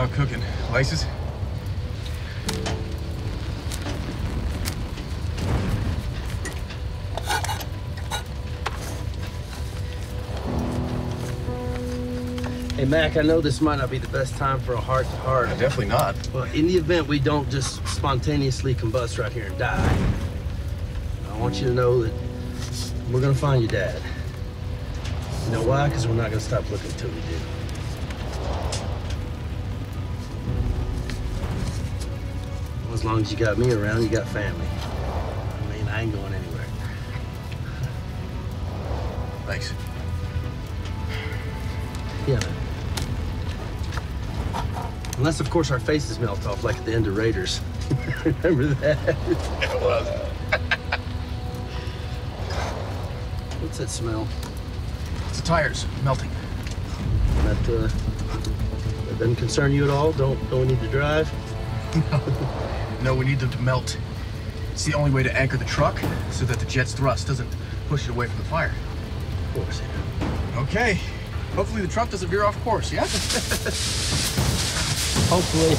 dog cooking. License? Hey, Mac, I know this might not be the best time for a heart to heart. Definitely not. But in the event we don't just spontaneously combust right here and die, I want you to know that we're gonna find your dad. You know why? Because we're not gonna stop looking until we do. As long as you got me around, you got family. I mean, I ain't going anywhere. Thanks. Yeah, man. Unless, of course, our faces melt off like at the end of Raiders. Remember that? It was. What's that smell? It's the tires melting. That, uh, that doesn't concern you at all? Don't, don't need to drive? No, we need them to melt. It's the only way to anchor the truck so that the jet's thrust doesn't push it away from the fire. Of course. Okay. Hopefully the truck doesn't veer off course, yeah? Hopefully.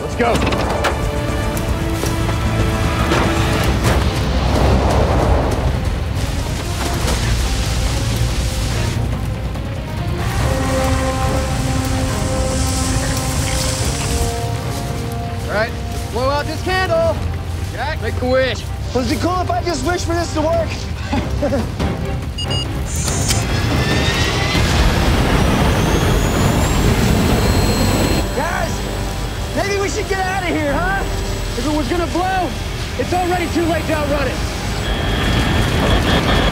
Let's go. Make a wish. Would it be cool if I just wish for this to work? Guys, maybe we should get out of here, huh? If it was gonna blow, it's already too late to outrun it.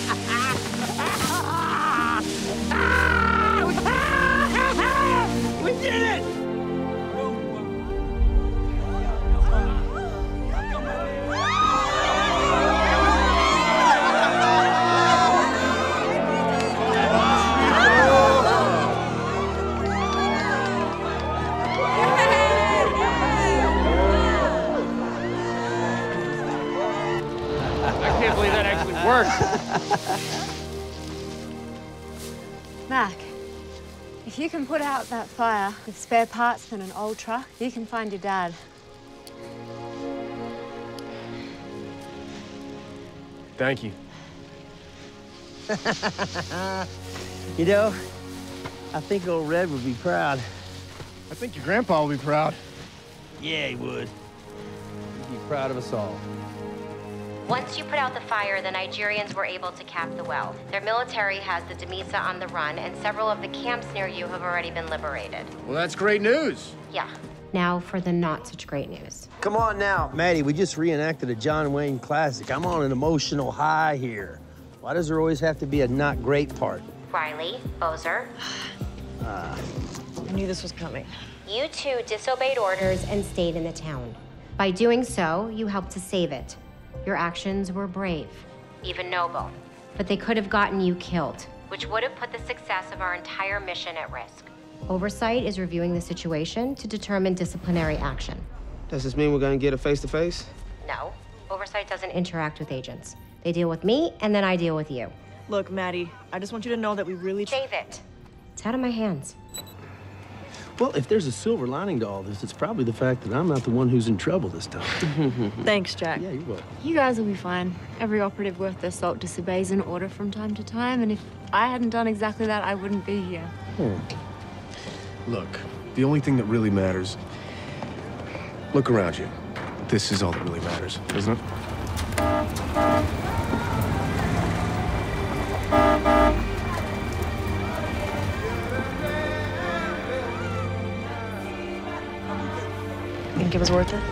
that actually worked. Mac, if you can put out that fire with spare parts and an old truck, you can find your dad. Thank you. You know, I think old Red would be proud. I think your grandpa would be proud. Yeah, he would. He'd be proud of us all. Once you put out the fire, the Nigerians were able to cap the well. Their military has the Demisa on the run, and several of the camps near you have already been liberated. Well, that's great news. Yeah. Now for the not such great news. Come on now. Matty, we just reenacted a John Wayne classic. I'm on an emotional high here. Why does there always have to be a not great part? Riley, Bozer, Ah, I knew this was coming. you two disobeyed orders and stayed in the town. By doing so, you helped to save it. Your actions were brave, even noble, but they could have gotten you killed, which would have put the success of our entire mission at risk. Oversight is reviewing the situation to determine disciplinary action. Does this mean we're gonna get a face to face? No, Oversight doesn't interact with agents. They deal with me, and then I deal with you. Look, Matty, I just want you to know that we really. Tr- Save it. It's out of my hands. Well, if there's a silver lining to all this, it's probably the fact that I'm not the one who's in trouble this time. Thanks, Jack. Yeah, you're welcome. You guys will be fine. Every operative worth their salt disobeys an order from time to time, and if I hadn't done exactly that, I wouldn't be here. Hmm. Look, the only thing that really matters. Look around you. This is all that really matters, isn't it? Think it was worth it?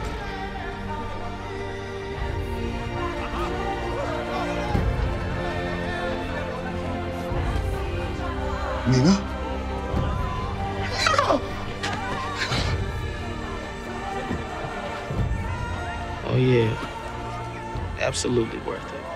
Nina? Oh, yeah. Absolutely worth it.